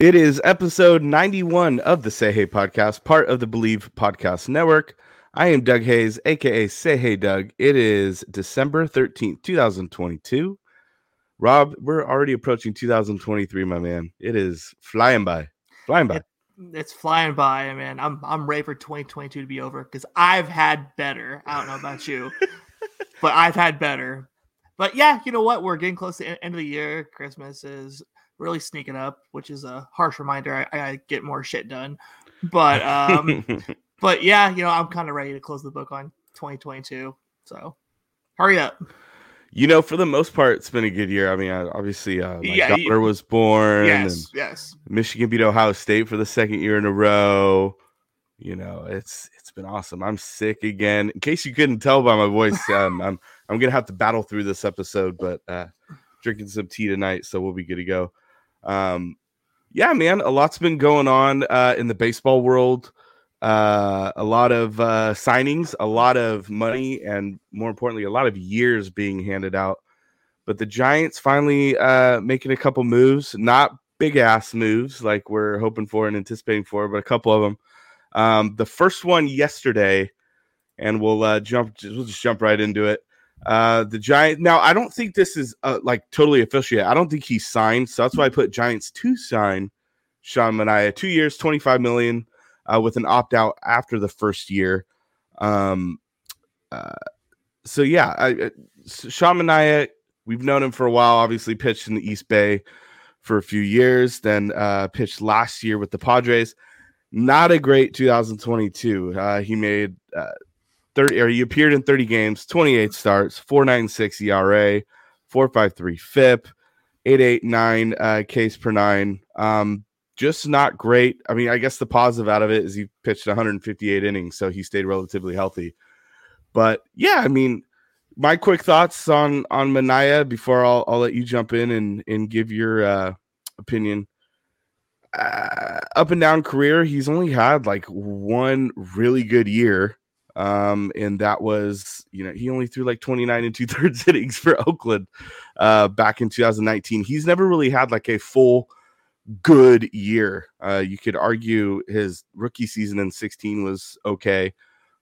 It is episode 91 of the Say Hey podcast, part of the Believe Podcast Network. I am Doug Hayes, aka Say Hey Doug. It is December 13th, 2022. Rob, we're already approaching 2023, my man. It is flying by. Flying by. It, it's flying by, man. I'm I'm ready for 2022 to be over because I've had better. I don't know about you, but I've had better. But yeah, you know what? We're getting close to the end of the year. Christmas is really sneaking up, which is a harsh reminder. I, I get more shit done, but um, but yeah, you know, I'm kind of ready to close the book on 2022. So hurry up. You know, for the most part, it's been a good year. I mean, obviously, uh, my yeah, daughter yeah. was born. Yes, yes. Michigan beat Ohio State for the second year in a row. You know, it's it's been awesome. I'm sick again. In case you couldn't tell by my voice, um, I'm I'm gonna have to battle through this episode, but uh, drinking some tea tonight, so we'll be good to go. Um, yeah, man, a lot's been going on uh, in the baseball world. Uh, a lot of uh, signings, a lot of money, and more importantly, a lot of years being handed out. But the Giants finally uh, making a couple moves, not big ass moves like we're hoping for and anticipating for, but a couple of them. Um, the first one yesterday, and we'll uh, jump. We'll just jump right into it. Uh, the Giant. Now, I don't think this is uh, like totally official yet. I don't think he signed, so that's why I put Giants to sign Sean Manaea, two years, twenty five million, uh, with an opt out after the first year. Um, uh, so yeah, I, uh, Sean Manaea, we've known him for a while. Obviously, pitched in the East Bay for a few years, then uh, pitched last year with the Padres. Not a great 2022. Uh, he made uh, 30 or he appeared in 30 games, 28 starts, 496 ERA, 453 FIP, 889 uh, K's per nine. Um, just not great. I mean, I guess the positive out of it is he pitched 158 innings, so he stayed relatively healthy. But yeah, I mean, my quick thoughts on on Manaea before I'll I'll let you jump in and and give your uh, opinion. Uh, up and down career, he's only had like one really good year um, and that was, you know, he only threw like 29 and two thirds innings for Oakland uh, back in 2019. He's never really had like a full good year. Uh, you could argue his rookie season in 16 was okay.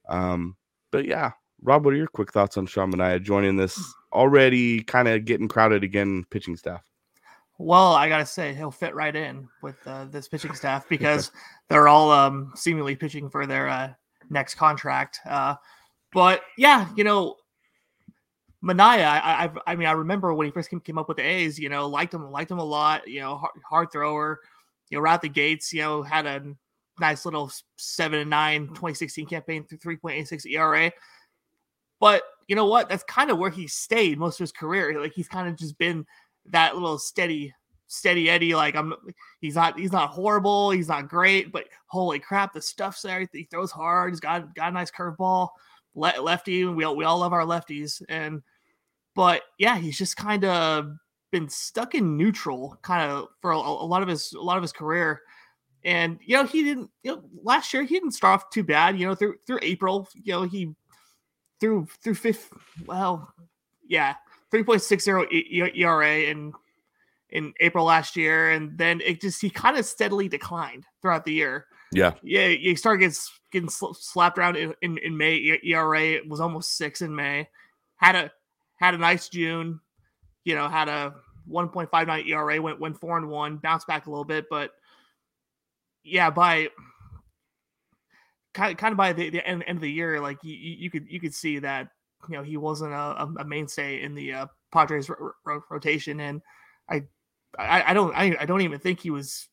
Um, but yeah, Rob, what are your quick thoughts on Sean Manaea joining this already kind of getting crowded again pitching staff? Well, I gotta say he'll fit right in with uh, this pitching staff because they're all um, seemingly pitching for their uh, next contract. Uh, but yeah, you know, Manaea, I, I, I mean, I remember when he first came, came up with the A's, you know, liked him, liked him a lot. You know, hard, hard thrower. You know, right out the gates, you know, had a nice little seven and nine 2016 campaign through 3.86 ERA. But you know what? That's kind of where he stayed most of his career. Like he's kind of just been that little steady steady Eddie. Like I'm, he's not he's not horrible. He's not great, but holy crap, the stuff's there. He throws hard. He's got got a nice curveball. Le- lefty. We all we all love our lefties. And but yeah, he's just kind of been stuck in neutral kind of for a, a, lot of his a lot of his career. And you know he didn't. You know last year he didn't start off too bad. You know through through April, you know he through through fifth. Well, yeah, three point six zero ERA and in April last year, and then it just he kind of steadily declined throughout the year. Yeah, yeah, he started getting, getting slapped around in, in, in May. ERA was almost six in May. Had a had a nice June. You know, had a 1.59 ERA. Went went four and one. Bounced back a little bit, but yeah, by kind of, kind of by the, the end, end of the year, like you, you could you could see that you know he wasn't a, a mainstay in the uh, Padres ro- ro- rotation, and I I, I don't I, I don't even think he was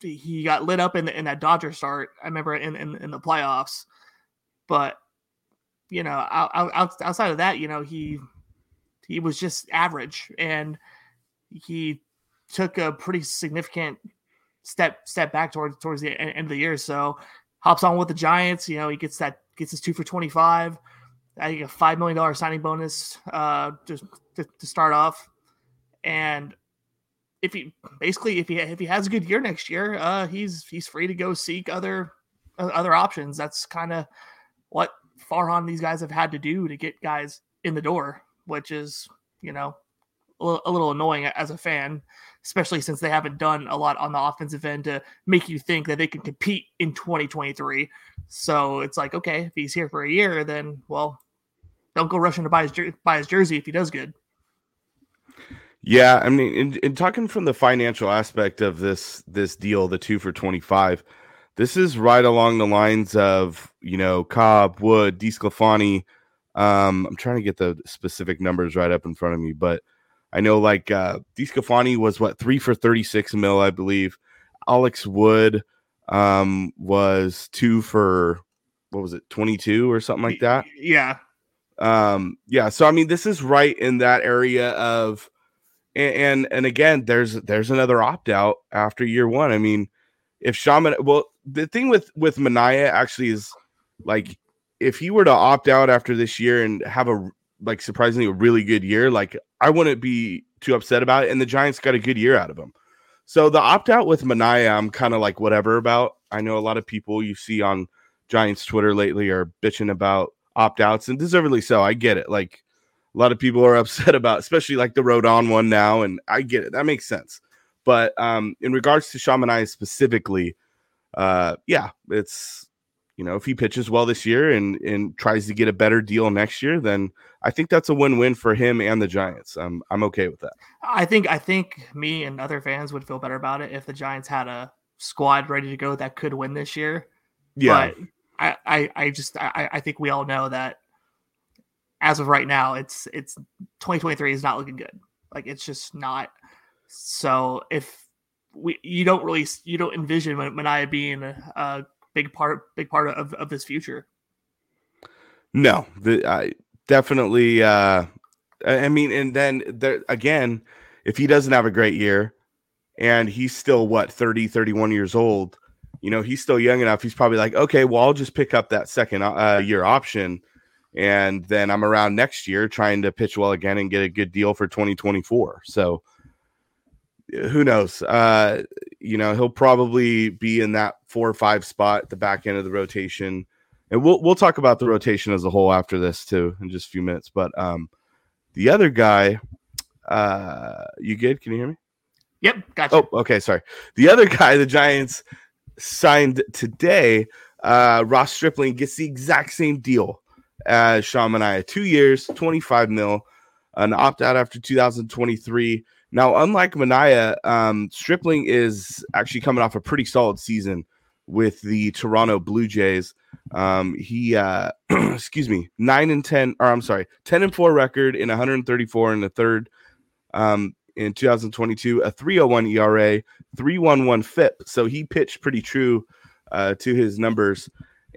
he got lit up in the, in that Dodger start. I remember in, in, in the playoffs, but you know, out, out, outside of that, you know, he he was just average, and he took a pretty significant step step back towards towards the end of the year. So hops on with the Giants. You know, he gets that gets his two for twenty five. I think a five million dollar signing bonus uh, just to, to start off, and if he basically if he if he has a good year next year, uh, he's he's free to go seek other uh, other options. That's kind of what Farhan these guys have had to do to get guys in the door, which is you know a little, a little annoying as a fan, especially since they haven't done a lot on the offensive end to make you think that they can compete in 2023. So it's like, okay, if he's here for a year, then well, don't go rushing to buy his buy his jersey if he does good. Yeah, I mean, in, in talking from the financial aspect of this this deal, the two for 25, this is right along the lines of you know Cobb, Wood, DeSclafani. Um, I'm trying to get the specific numbers right up in front of me, but I know like uh, DeSclafani was what three for 36 mil, I believe. Alex Wood um, was two for what was it, 22 or something like that. Yeah. Um, yeah. So I mean, this is right in that area of, and and, and again, there's there's another opt out after year one. I mean, if Shaman, well, the thing with with Manaea actually is like if he were to opt out after this year and have a like surprisingly a really good year, like I wouldn't be too upset about it. And the Giants got a good year out of him. So the opt out with Manaea, I'm kind of like whatever about. I know a lot of people you see on Giants Twitter lately are bitching about opt outs, and deservedly so. I get it. Like a lot of people are upset about, especially like the Rodon one now, and I get it. That makes sense. But um, in regards to Sean Manaea specifically, uh, yeah, it's you know if he pitches well this year and and tries to get a better deal next year, then I think that's a win win for him and the Giants. I'm I'm okay with that. I think I think me and other fans would feel better about it if the Giants had a squad ready to go that could win this year. Yeah. But I, I, I just I, I think we all know that as of right now, it's it's 2023 is not looking good. Like it's just not. So if we you don't really you don't envision Manaea being a, a big part big part of, of this future. No, the I definitely uh I mean and then there again, if he doesn't have a great year and he's still what 30 31 years old, you know, he's still young enough. He's probably like, okay, well, I'll just pick up that second uh, year option. And then I'm around next year trying to pitch well again and get a good deal for 2024. So who knows? Uh, you know, he'll probably be in that four or five spot at the back end of the rotation. And we'll we'll talk about the rotation as a whole after this too in just a few minutes. But um the other guy, uh you good? Can you hear me? Yep, gotcha. Oh, okay, sorry. The other guy, the Giants signed today, uh, Ross Stripling gets the exact same deal as Sean Manaea. Two years, 25 mil, an opt out after 2023. Now, unlike Manaea, um, Stripling is actually coming off a pretty solid season with the Toronto Blue Jays. Um, he, uh, excuse me, nine and 10, or I'm sorry, 10 and four record in 134 in the third. Um, in 2022, a 301 ERA, 311 FIP. So he pitched pretty true uh, to his numbers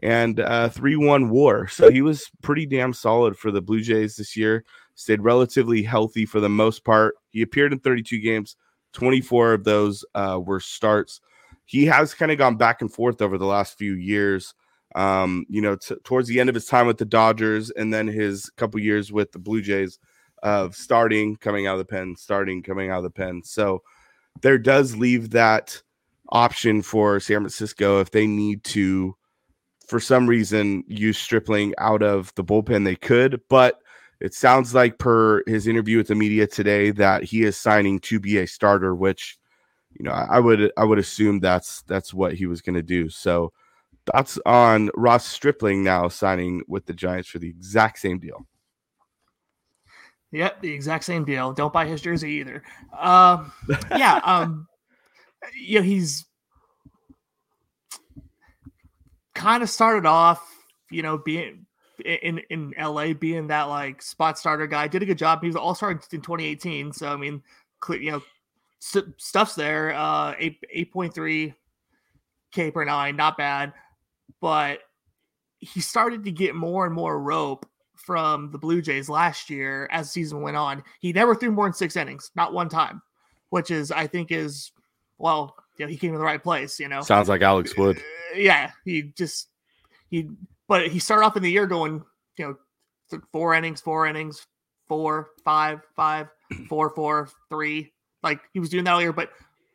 and uh, 3 1 war. So he was pretty damn solid for the Blue Jays this year. Stayed relatively healthy for the most part. He appeared in 32 games, 24 of those uh, were starts. He has kind of gone back and forth over the last few years. Um, you know, t- towards the end of his time with the Dodgers and then his couple years with the Blue Jays of starting, coming out of the pen, starting, coming out of the pen. So there does leave that option for San Francisco if they need to, for some reason, use Stripling out of the bullpen. They could, but it sounds like per his interview with the media today that he is signing to be a starter, which you know I would I would assume that's that's what he was going to do. So thoughts on Ross Stripling now signing with the Giants for the exact same deal. Yep, the exact same deal. Don't buy his jersey either. Um, yeah, um, you know, he's kind of started off, you know, being in in LA, being that like spot starter guy. Did a good job. He was all star in 2018, so I mean, you know, st- stuff's there. Uh, eight eight point three K per nine, not bad, but he started to get more and more rope from the Blue Jays last year as the season went on. He never threw more than six innings, not one time, which is I think is well, you know, he came to the right place. You know, sounds like Alex Wood. Uh, yeah, he just he, but he started off in the year going, you know, four innings, four innings, four, five, five, four, four, three. Like he was doing that earlier, but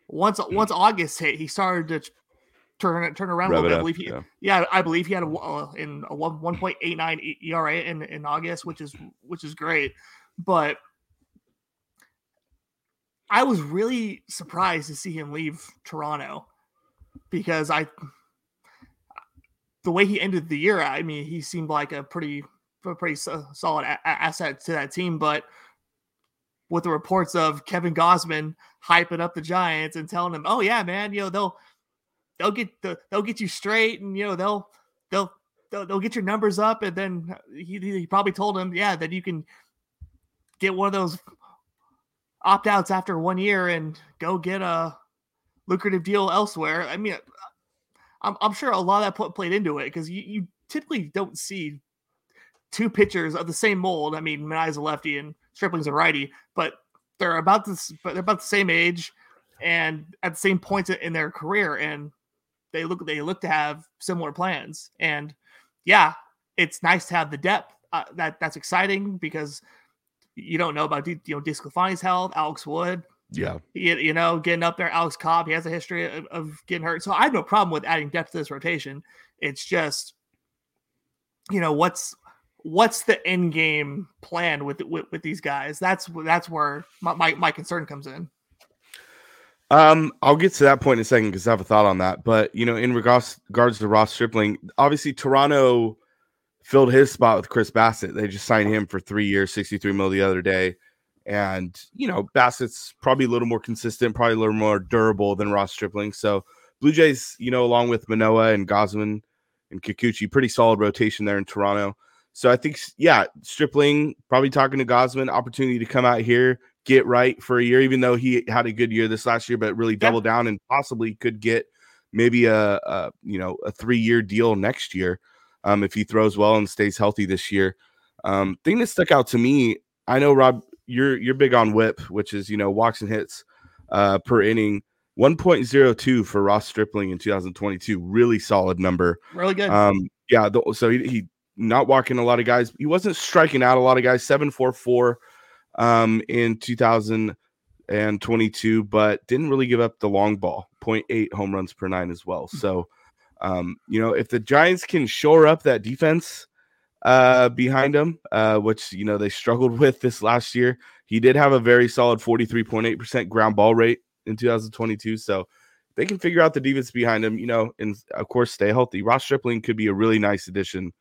once once August hit, he started to turn turn around Rev a little bit. I believe he, yeah. yeah. I believe he had a uh, in a one one point eight nine ERA in in August, which is which is great. But I was really surprised to see him leave Toronto because I the way he ended the year, I mean, he seemed like a pretty a pretty solid a- asset to that team, but with the reports of Kevin Gausman hyping up the Giants and telling them, "Oh yeah, man, you know they'll they'll get the they'll get you straight, and you know they'll they'll they'll, they'll get your numbers up." And then he, he probably told him, "Yeah, that you can get one of those opt outs after one year and go get a lucrative deal elsewhere." I mean, I'm, I'm sure a lot of that played into it because you, you typically don't see two pitchers of the same mold. I mean, Manaea's a lefty and Stripling's a righty, but they're about this, but they're about the same age and at the same points in their career, and they look they look to have similar plans. And yeah, it's nice to have the depth. Uh, that that's exciting because you don't know about you know DeSclafani's health, Alex Wood. Yeah, you, you know, getting up there, Alex Cobb. He has a history of, of getting hurt, so I have no problem with adding depth to this rotation. It's just, you know, what's what's the end game plan with, with with these guys? That's that's where my, my, my concern comes in. Um, I'll get to that point in a second because I have a thought on that. But you know, in regards regards to Ross Stripling, obviously Toronto filled his spot with Chris Bassitt. They just signed him for three years, 63 mil the other day. And you know, Bassitt's probably a little more consistent, probably a little more durable than Ross Stripling. So Blue Jays, you know, along with Manoah and Gausman and Kikuchi, pretty solid rotation there in Toronto. So I think, yeah, Stripling probably talking to Gausman, opportunity to come out here, get right for a year, even though he had a good year this last year, but really double down and possibly could get maybe a, a you know a three year deal next year um, if he throws well and stays healthy this year. Um, thing that stuck out to me, I know Rob, you're you're big on WHIP, which is you know walks and hits uh, per inning. 1.02 for Ross Stripling in 2022, really solid number. Really good. Um, yeah, the, so he, he not walking a lot of guys. He wasn't striking out a lot of guys. Seven four four um, in 2022, but didn't really give up the long ball. 0.8 home runs per nine as well. So, um, you know, if the Giants can shore up that defense uh, behind him, uh, which you know they struggled with this last year, he did have a very solid 43.8% ground ball rate in 2022. So they can figure out the defense behind him, you know, and of course stay healthy. Ross Stripling could be a really nice addition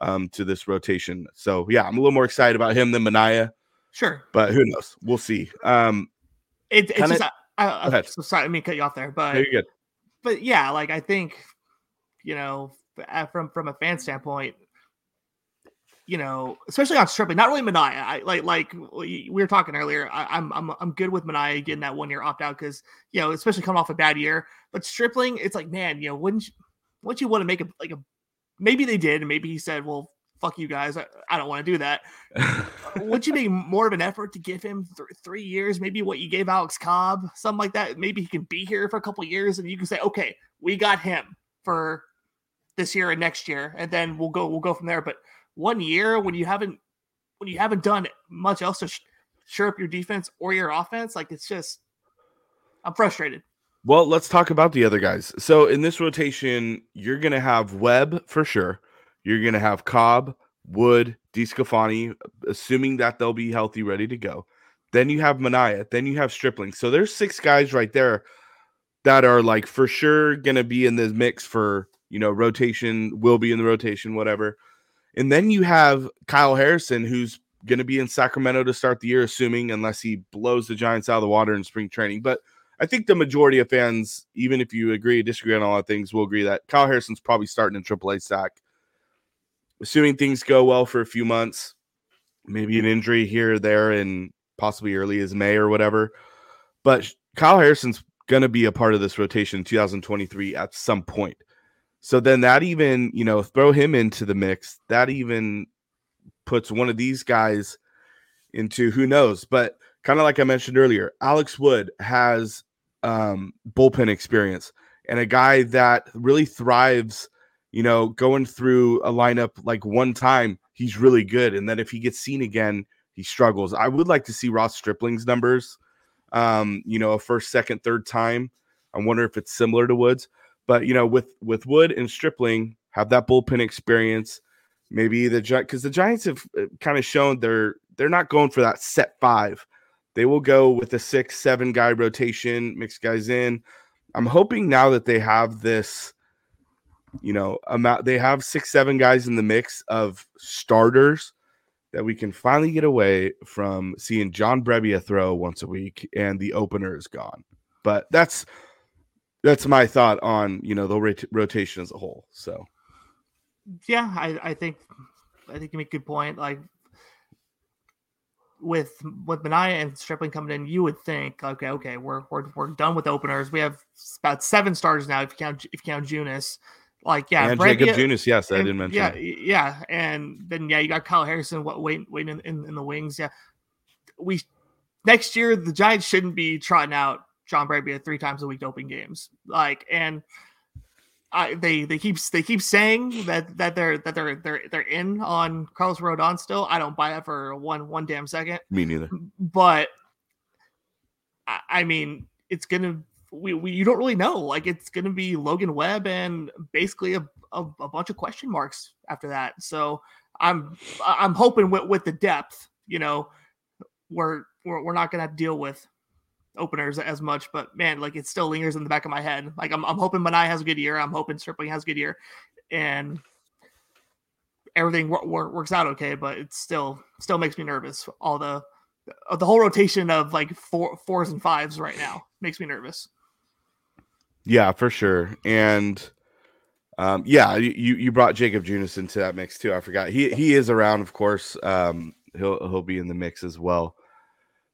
um, to this rotation. So yeah, I'm a little more excited about him than Manaea. Sure, but who knows? We'll see. Um, it, it's kinda, just I, I, I, so sorry, I mean cut you off there, but good. But yeah, like I think you know uh, from from a fan standpoint, you know, especially on Stripling, not really Manaea. I like like we were talking earlier. I, am I'm I'm good with Manaea getting that one year opt out because you know, especially coming off a bad year. But Stripling, it's like man, you know, wouldn't you, wouldn't you want to make a like a maybe they did, and maybe he said, "Well, fuck you guys, I, I don't want to do that." Would you make more of an effort to give him th- three years? Maybe what you gave Alex Cobb, something like that. Maybe he can be here for a couple years, and you can say, "Okay, we got him for this year and next year, and then we'll go we'll go from there." But one year when you haven't when you haven't done much else to sh- shore up your defense or your offense, like it's just I'm frustrated. Well, let's talk about the other guys. So in this rotation, you're to have Webb for sure. You're to have Cobb, Wood, DeSclafani, assuming that they'll be healthy, ready to go. Then you have Manaea. Then you have Stripling. So there's six guys right there that are like for sure to be in the mix for, you know, rotation, will be in the rotation, whatever. And then you have Kyle Harrison, who's going to be in Sacramento to start the year, assuming unless he blows the Giants out of the water in spring training. But – I think the majority of fans, even if you agree, disagree on a lot of things, will agree that Kyle Harrison's probably starting in AAA SAC. Assuming things go well for a few months, maybe an injury here or there, and possibly early as May or whatever. But Kyle Harrison's going to be a part of this rotation in 2023 at some point. So then that even, you know, throw him into the mix. That even puts one of these guys into who knows. But kind of like I mentioned earlier, Alex Wood has um, bullpen experience and a guy that really thrives, you know, going through a lineup like one time, he's really good. And then if he gets seen again, he struggles. I would like to see Ross Stripling's numbers, um, you know, a first, second, third time. I wonder if it's similar to Woods, but you know, with with Wood and Stripling have that bullpen experience. Maybe the because the Giants have uh, kind of shown they're they're not going for that set five they will go with a six, seven guy rotation, mix guys in. I'm hoping now that they have this, you know, amount they have six, seven guys in the mix of starters that we can finally get away from seeing John Brebbia throw once a week and the opener is gone. But that's that's my thought on you know the rot- rotation as a whole. So yeah, I, I think I think you make a good point. Like with with Manaea and Stripling coming in, you would think, okay, okay, we're we're we're done with openers. We have about seven starters now if you count if you count Junis. Like yeah, and Jakob Junis, yes, and, I didn't mention. Yeah, yeah, and then yeah, you got Kyle Harrison what waiting waiting in, in, in the wings. Yeah, we next year the Giants shouldn't be trotting out John Brebbia three times a week to open games. Like and I, they they keep they keep saying that that they're that they're they're they're in on Carlos Rodon still. I don't buy that for one one damn second. Me neither. But I, I mean, it's gonna we, we you don't really know. Like it's gonna be Logan Webb and basically a, a, a bunch of question marks after that. So I'm I'm hoping with with the depth, you know, we're we're, we're not gonna deal with openers as much, but man, like it still lingers in the back of my head. Like I'm, I'm hoping Manaea has a good year. I'm hoping Stripling has a good year, and everything w- w- works out okay. But it still still makes me nervous. All the uh, the whole rotation of like four fours and fives right now makes me nervous. Yeah, for sure. And um, yeah, you you brought Jakob Junis into that mix too. I forgot he he is around, of course. Um, he'll he'll be in the mix as well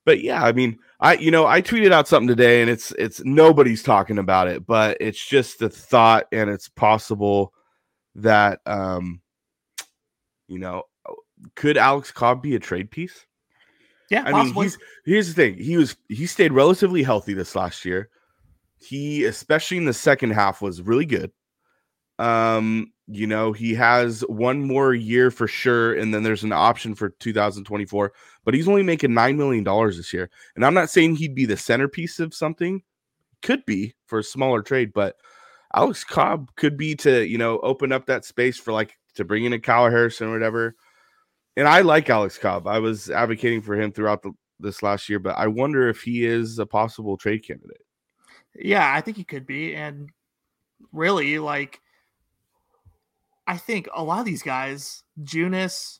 but yeah, I mean, I you know I tweeted out something today, and it's it's nobody's talking about it, but it's just the thought, and it's possible that um, you know, could Alex Cobb be a trade piece? Yeah, I possibly. mean, he's here's the thing: he was he stayed relatively healthy this last year. He, especially in the second half, was really good. Um, you know, he has one more year for sure, and then there's an option for 2024. But he's only making nine million dollars this year, and I'm not saying he'd be the centerpiece of something. Could be for a smaller trade, but Alex Cobb could be to you know open up that space for like to bring in a Kyle Harrison or whatever. And I like Alex Cobb. I was advocating for him throughout the, this last year, but I wonder if he is a possible trade candidate. Yeah, I think he could be, and really like I think a lot of these guys, Junis,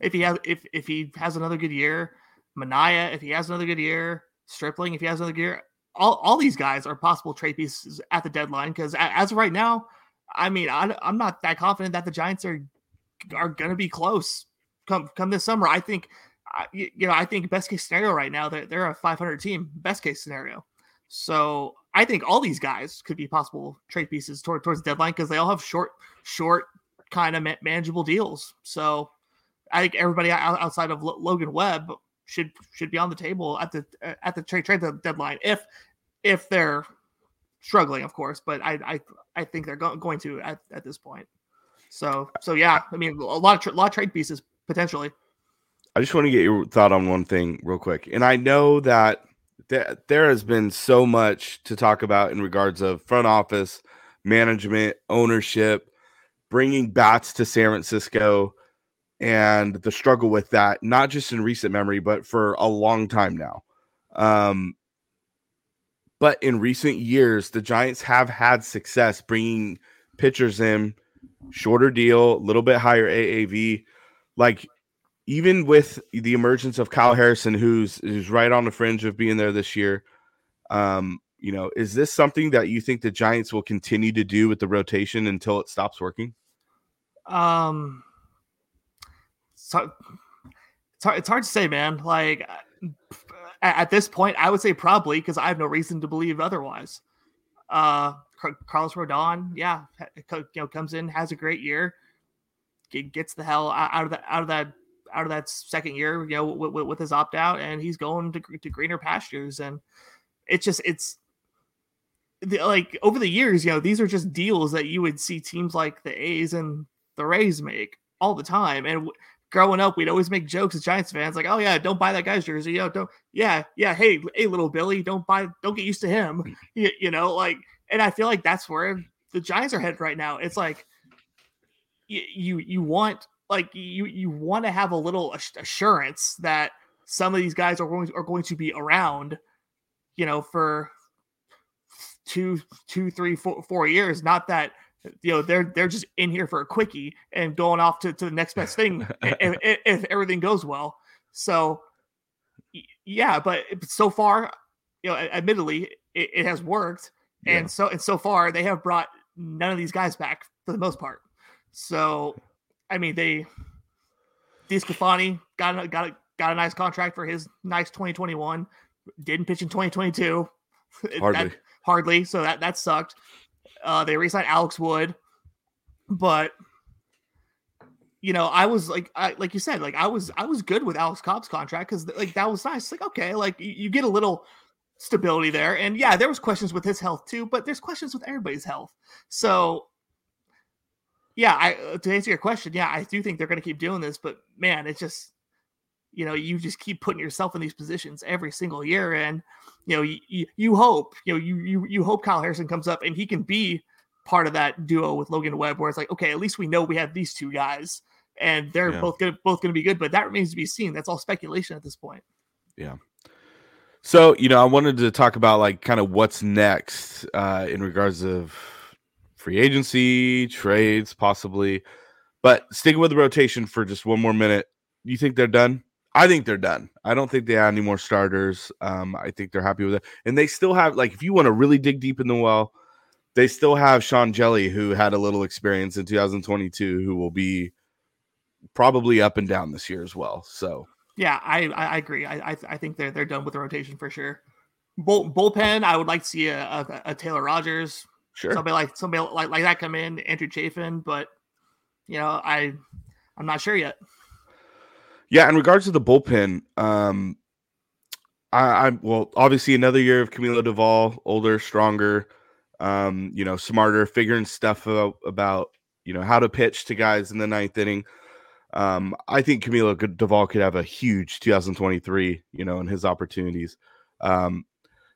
if he has if if he has another good year, Manaea, if he has another good year, Stripling, if he has another good year, all, all these guys are possible trade pieces at the deadline. Because as of right now, I mean, I, I'm not that confident that the Giants are are going to be close come come this summer. I think, you know, I think best case scenario right now they're they're a 500 team. Best case scenario. So I think all these guys could be possible trade pieces toward, towards deadline because they all have short, short kind of manageable deals. So I think everybody outside of Logan Webb should should be on the table at the uh, at the trade trade deadline if if they're struggling, of course. But I I, I think they're go- going to at, at this point. So so yeah, I mean a lot of tra- lot of trade pieces potentially. I just want to get your thought on one thing real quick, and I know that there has been so much to talk about in regards of front office, management, ownership, bringing bats to San Francisco, and the struggle with that, not just in recent memory, but for a long time now. Um, but in recent years, the Giants have had success bringing pitchers in, shorter deal, a little bit higher AAV. Like even with the emergence of Kyle Harrison, who's who's right on the fringe of being there this year, um, you know, is this something that you think the Giants will continue to do with the rotation until it stops working? Um, so it's hard, it's hard to say, man. Like at, at this point, I would say probably because I have no reason to believe otherwise. Uh, Carlos Rodon, yeah, you know, comes in, has a great year, gets the hell out of that out of that out of that second year, you know, with, with his opt out, and he's going to, to greener pastures. And it's just it's the, like over the years, you know, these are just deals that you would see teams like the A's and the Rays make all the time. And growing up, we'd always make jokes as Giants fans, like, "Oh yeah, don't buy that guy's jersey. Yo, don't. Yeah, yeah. Hey, hey, little Billy, don't buy. Don't get used to him. You, you know, like." And I feel like that's where the Giants are headed right now. It's like you you, you want like you you want to have a little assurance that some of these guys are going are going to be around, you know, for two, two, three, four, four years. Not that you know they're they're just in here for a quickie and going off to, to the next best thing if, if, if everything goes well. So yeah, but so far, you know, admittedly, it, it has worked, yeah. and so and so far they have brought none of these guys back for the most part. So, I mean, they DeSclafani got a, got a, got a nice contract for his nice 2021. Didn't pitch in 2022. Hardly. That, hardly. So that that sucked. Uh, they re-signed Alex Wood, but you know, I was like, I, like you said, like I was, I was good with Alex Cobb's contract because like that was nice. Like, okay, like you, you, get a little stability there, and yeah, there was questions with his health too, but there's questions with everybody's health. So, yeah, I uh, to answer your question, yeah, I do think they're going to keep doing this, but man, it's just, you know, you just keep putting yourself in these positions every single year, and you know, you, you hope, you know, you you you hope Kyle Harrison comes up and he can be part of that duo with Logan Webb, where it's like, okay, at least we know we have these two guys and they're yeah. both gonna both gonna be good, but that remains to be seen. That's all speculation at this point. Yeah. So, you know, I wanted to talk about like kind of what's next uh in regards of free agency, trades, possibly. But sticking with the rotation for just one more minute, you think they're done? I think they're done. I don't think they have any more starters. Um, I think they're happy with it. And they still have like if you want to really dig deep in the well, they still have Sean Hjelle, who had a little experience in 2022, who will be probably up and down this year as well. So yeah, I I agree. I I, think they're they're done with the rotation for sure. Bull, bullpen, I would like to see a, a, a, Taylor Rogers, sure, somebody like somebody like, like that come in, Andrew Chafin, but you know I I'm not sure yet. Yeah, in regards to the bullpen, um, I, I'm well, obviously another year of Camilo Doval, older, stronger, um, you know, smarter, figuring stuff about, about you know how to pitch to guys in the ninth inning. Um, I think Camilo Doval could have a huge 2023, you know, in his opportunities. Um,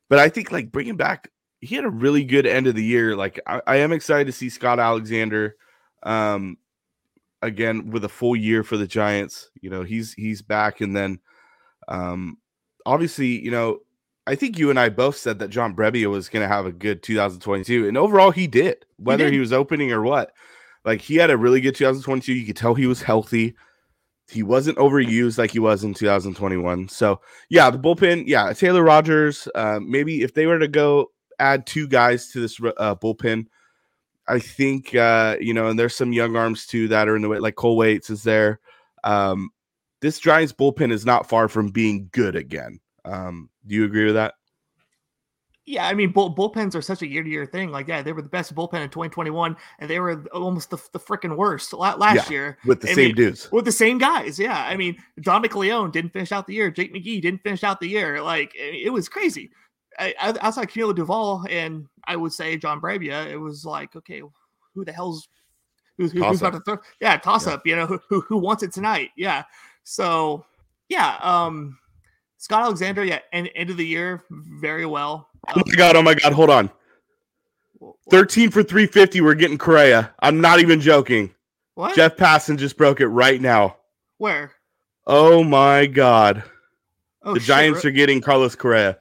but I think like bringing back, he had a really good end of the year. Like I, I am excited to see Scott Alexander, um, again with a full year for the Giants. You know, he's he's back, and then, um, obviously, you know, I think you and I both said that John Brebbia was going to have a good 2022, and overall he did, whether he, did. he was opening or what. Like he had a really good 2022. You could tell he was healthy. He wasn't overused like he was in 2021. So yeah, the bullpen. Yeah, Taylor Rogers. Uh, maybe if they were to go add two guys to this uh, bullpen, I think uh, you know, and there's some young arms too that are in the way. Like Cole Waites is there. Um, this Giants bullpen is not far from being good again. Um, do you agree with that? Yeah, I mean, bull, bullpens are such a year to year thing. Like, yeah, they were the best bullpen in 2021, and they were almost the, the freaking worst last yeah, year with the I same mean, dudes, with the same guys. Yeah, I mean, Dominic Leone didn't finish out the year. Jake McGee didn't finish out the year. Like, it was crazy. I, outside Camilo Doval and I would say John Brebbia, it was like, okay, who the hell's who's, who's about to throw? Yeah, toss yeah. up. You know, who, who who wants it tonight? Yeah. So yeah, um, Scott Alexander, yeah, end, end of the year, very well. Oh my god! Oh my god! Hold on. Thirteen for three fifty. We're getting Correa. I'm not even joking. What? Jeff Passan just broke it right now. Where? Oh my god! Oh, the shit. Giants are getting Carlos Correa.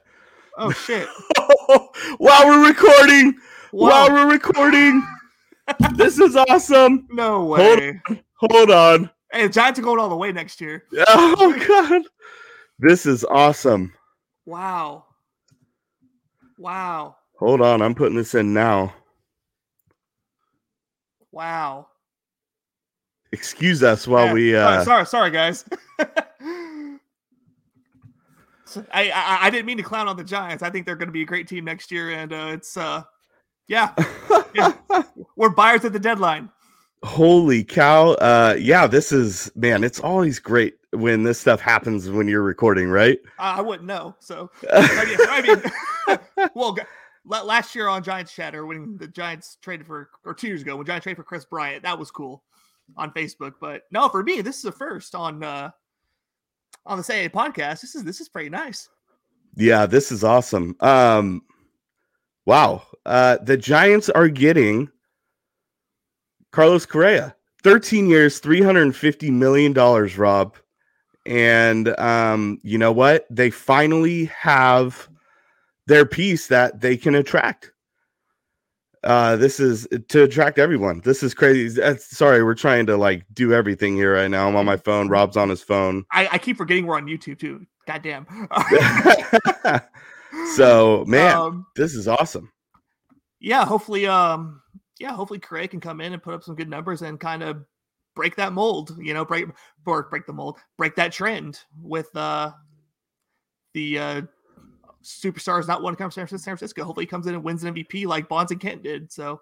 Oh shit! While we're recording, Whoa. while we're recording, this is awesome. No way. Hold on. Hold on. Hey, the Giants are going all the way next year. Oh god, this is awesome. Wow. Wow. Hold on, I'm putting this in now. Wow. Excuse us while yeah. we uh sorry, sorry, guys. I, I, I didn't mean to clown on the Giants. I think they're going to be a great team next year, and uh, it's uh, yeah, yeah. we're buyers at the deadline. Holy cow! Uh, yeah, this is man. It's always great when this stuff happens when you're recording, right? I wouldn't know. So I mean, I mean well, last year on Giants Chatter when the Giants traded for, or two years ago when Giants traded for Kris Bryant, that was cool on Facebook. But no, for me, this is a first on uh on the Say podcast. This is this is pretty nice. Yeah, this is awesome. Um, wow. Uh, the Giants are getting Carlos Correa, 13 years, 350 million dollars, Rob and um, you know what? They finally have their piece that they can attract. Uh, this is to attract everyone. This is crazy. That's, sorry, we're trying to like do everything here right now. I'm on my phone. Rob's on his phone. I, I keep forgetting we're on YouTube too. Goddamn. so man, um, this is awesome. Yeah, hopefully, um, yeah, hopefully Craig can come in and put up some good numbers and kind of break that mold, you know, break or break the mold, break that trend with uh the uh superstars not one comes from San Francisco. Hopefully he comes in and wins an MVP like Bonds and Kent did. So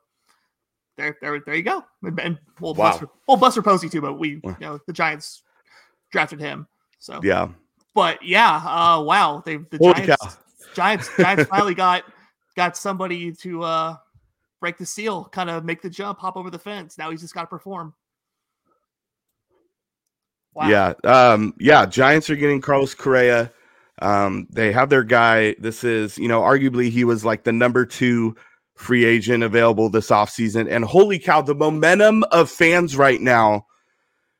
there, there, there you go. And we'll wow. bust for, we'll bust for Posey too, but we you know the Giants drafted him. So yeah. But yeah, uh wow. They the Holy Giants cow. Giants Giants finally got got somebody to uh break the seal, kind of make the jump, hop over the fence. Now he's just got to perform. Wow. Yeah. Um, yeah. Giants are getting Carlos Correa. Um, they have their guy. This is, you know, arguably he was like the number two free agent available this offseason. And holy cow, the momentum of fans right now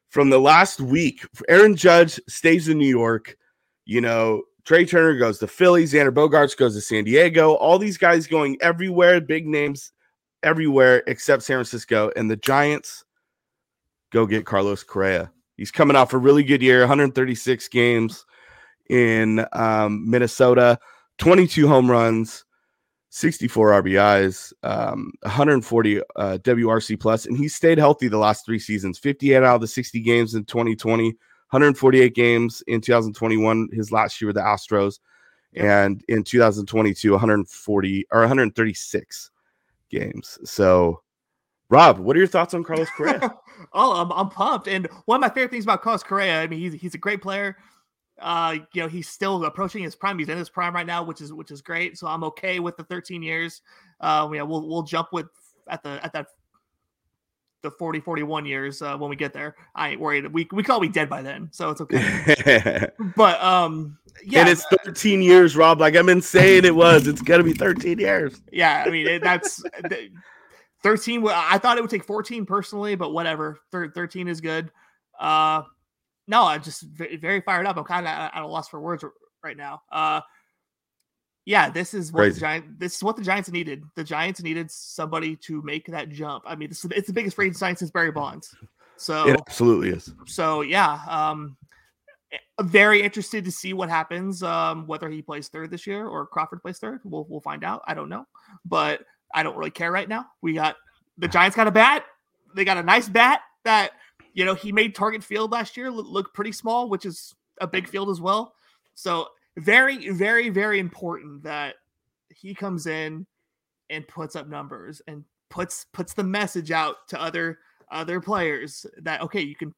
from the last week. Aaron Judge stays in New York. You know, Trea Turner goes to Philly. Xander Bogaerts goes to San Diego. All these guys going everywhere, big names everywhere except San Francisco. And the Giants go get Carlos Correa. He's coming off a really good year, 136 games in um, Minnesota, 22 home runs, 64 RBIs, um, 140 uh, WRC plus, and he stayed healthy the last three seasons. 58 out of the 60 games in 2020, 148 games in 2021, his last year with the Astros, and in 2022, 140 or 136 games. So Rob, what are your thoughts on Carlos Correa? oh, I'm, I'm pumped. And one of my favorite things about Carlos Correa, I mean, he's he's a great player. Uh, you know, he's still approaching his prime. He's in his prime right now, which is which is great. So I'm okay with the 13 years. Uh, yeah, we'll we'll jump with at the at that the 40 41 years uh, when we get there. I ain't worried. We we call be dead by then, so it's okay. but um yeah. And it's 13 years, Rob. Like I'm insane it was. It's gonna be 13 years. Yeah, I mean it, that's 13 i thought it would take 14 personally but whatever 13 is good uh no i'm just very fired up. I'm kind of at a loss for words right now. Uh yeah this is what Crazy. the giant this is what the giants needed. The giants needed somebody to make that jump. I mean this is, it's the biggest free sign since barry bonds. So it absolutely is. so yeah um eh, very interested to see what happens um whether he plays third this year or crawford plays third. We'll, we'll find out. I don't know. But I don't really care right now. We got the Giants got a bat. They got a nice bat that you know he made target field last year look pretty small, which is a big field as well. So very, very, very important that he comes in and puts up numbers and puts puts the message out to other other players that okay, you can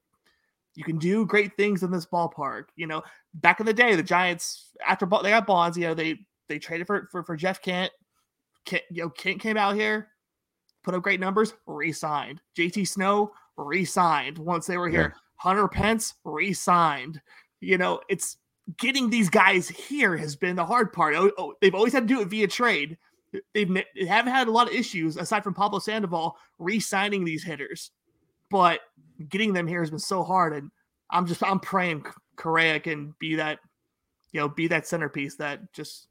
you can do great things in this ballpark. You know, back in the day, the Giants after they got Bonds, you know, they they traded for for, for Jeff Kent Kent, you know, Kent came out here, put up great numbers, re-signed. JT Snow re-signed once they were here. Yeah. Hunter Pence re-signed. You know, it's getting these guys here has been the hard part. Oh, oh, they've always had to do it via trade. They've they haven't had a lot of issues aside from Pablo Sandoval re-signing these hitters, but getting them here has been so hard. And I'm just I'm praying Correa can be that, you know, be that centerpiece that just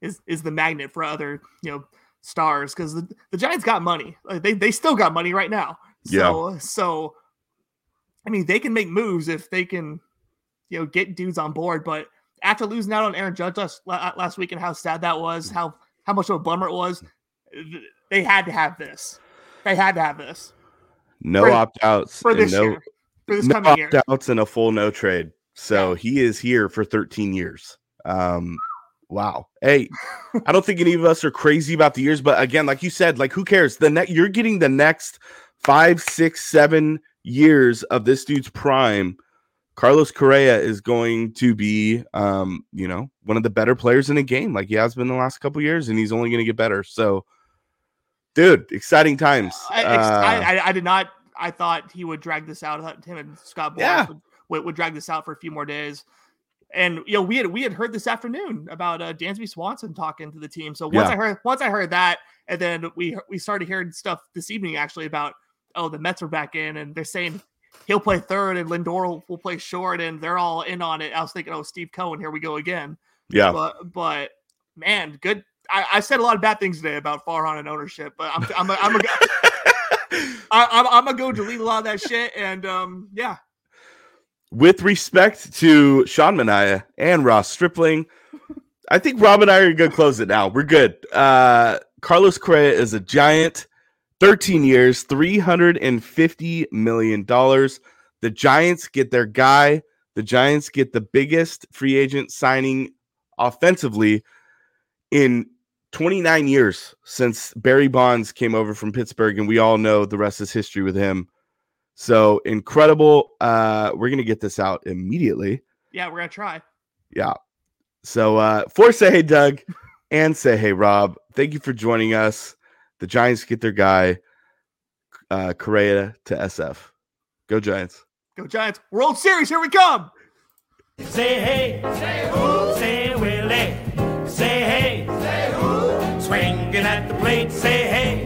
is is the magnet for other you know stars because the, the Giants got money. Like they they still got money right now. So yeah. so I mean they can make moves if they can you know get dudes on board. But after losing out on Aaron Judge last last week and how sad that was, how how much of a bummer it was, they had to have this. They had to have this. No opt outs for this no, year. For this no opt outs and a full no trade. So yeah. he is here for 13 years. Um, Wow. Hey, I don't think any of us are crazy about the years, but again, like you said, like who cares? The next you're getting the next five, six, seven years of this dude's prime. Carlos Correa is going to be, um, you know, one of the better players in the game, like he has been the last couple years, and he's only going to get better. So, dude, exciting times. I, uh, I, I, did not. I thought he would drag this out. Him and Scott Boras yeah. would, would drag this out for a few more days. And you know, we had we had heard this afternoon about uh, Dansby Swanson talking to the team. So once yeah. I heard once I heard that, and then we we started hearing stuff this evening actually about oh the Mets are back in, and they're saying he'll play third and Lindor will, play short, and they're all in on it. I was thinking, oh, Steve Cohen, here we go again. Yeah. But but man, good. I, I said a lot of bad things today about Farhan and ownership, but I'm I'm a, I'm a, I, I'm, I'm gonna go delete a lot of that shit. And um, yeah, with respect to Sean Manaea and Ross Stripling, I think Rob and I are gonna close it now. We're good. Uh, Carlos Correa is a giant. 13 years, $350 million. The Giants get their guy. The Giants get the biggest free agent signing offensively in 29 years since Barry Bonds came over from Pittsburgh, and we all know the rest is history with him. So incredible. Uh, we're gonna get this out immediately. Yeah, we're gonna try. Yeah. So uh for say hey Doug and say hey Rob, thank you for joining us. The Giants get their guy, uh Correa to SF. Go Giants. Go Giants. World Series, here we come. Say hey, say who, say Willie, say hey, say who, swinging at the plate, say hey,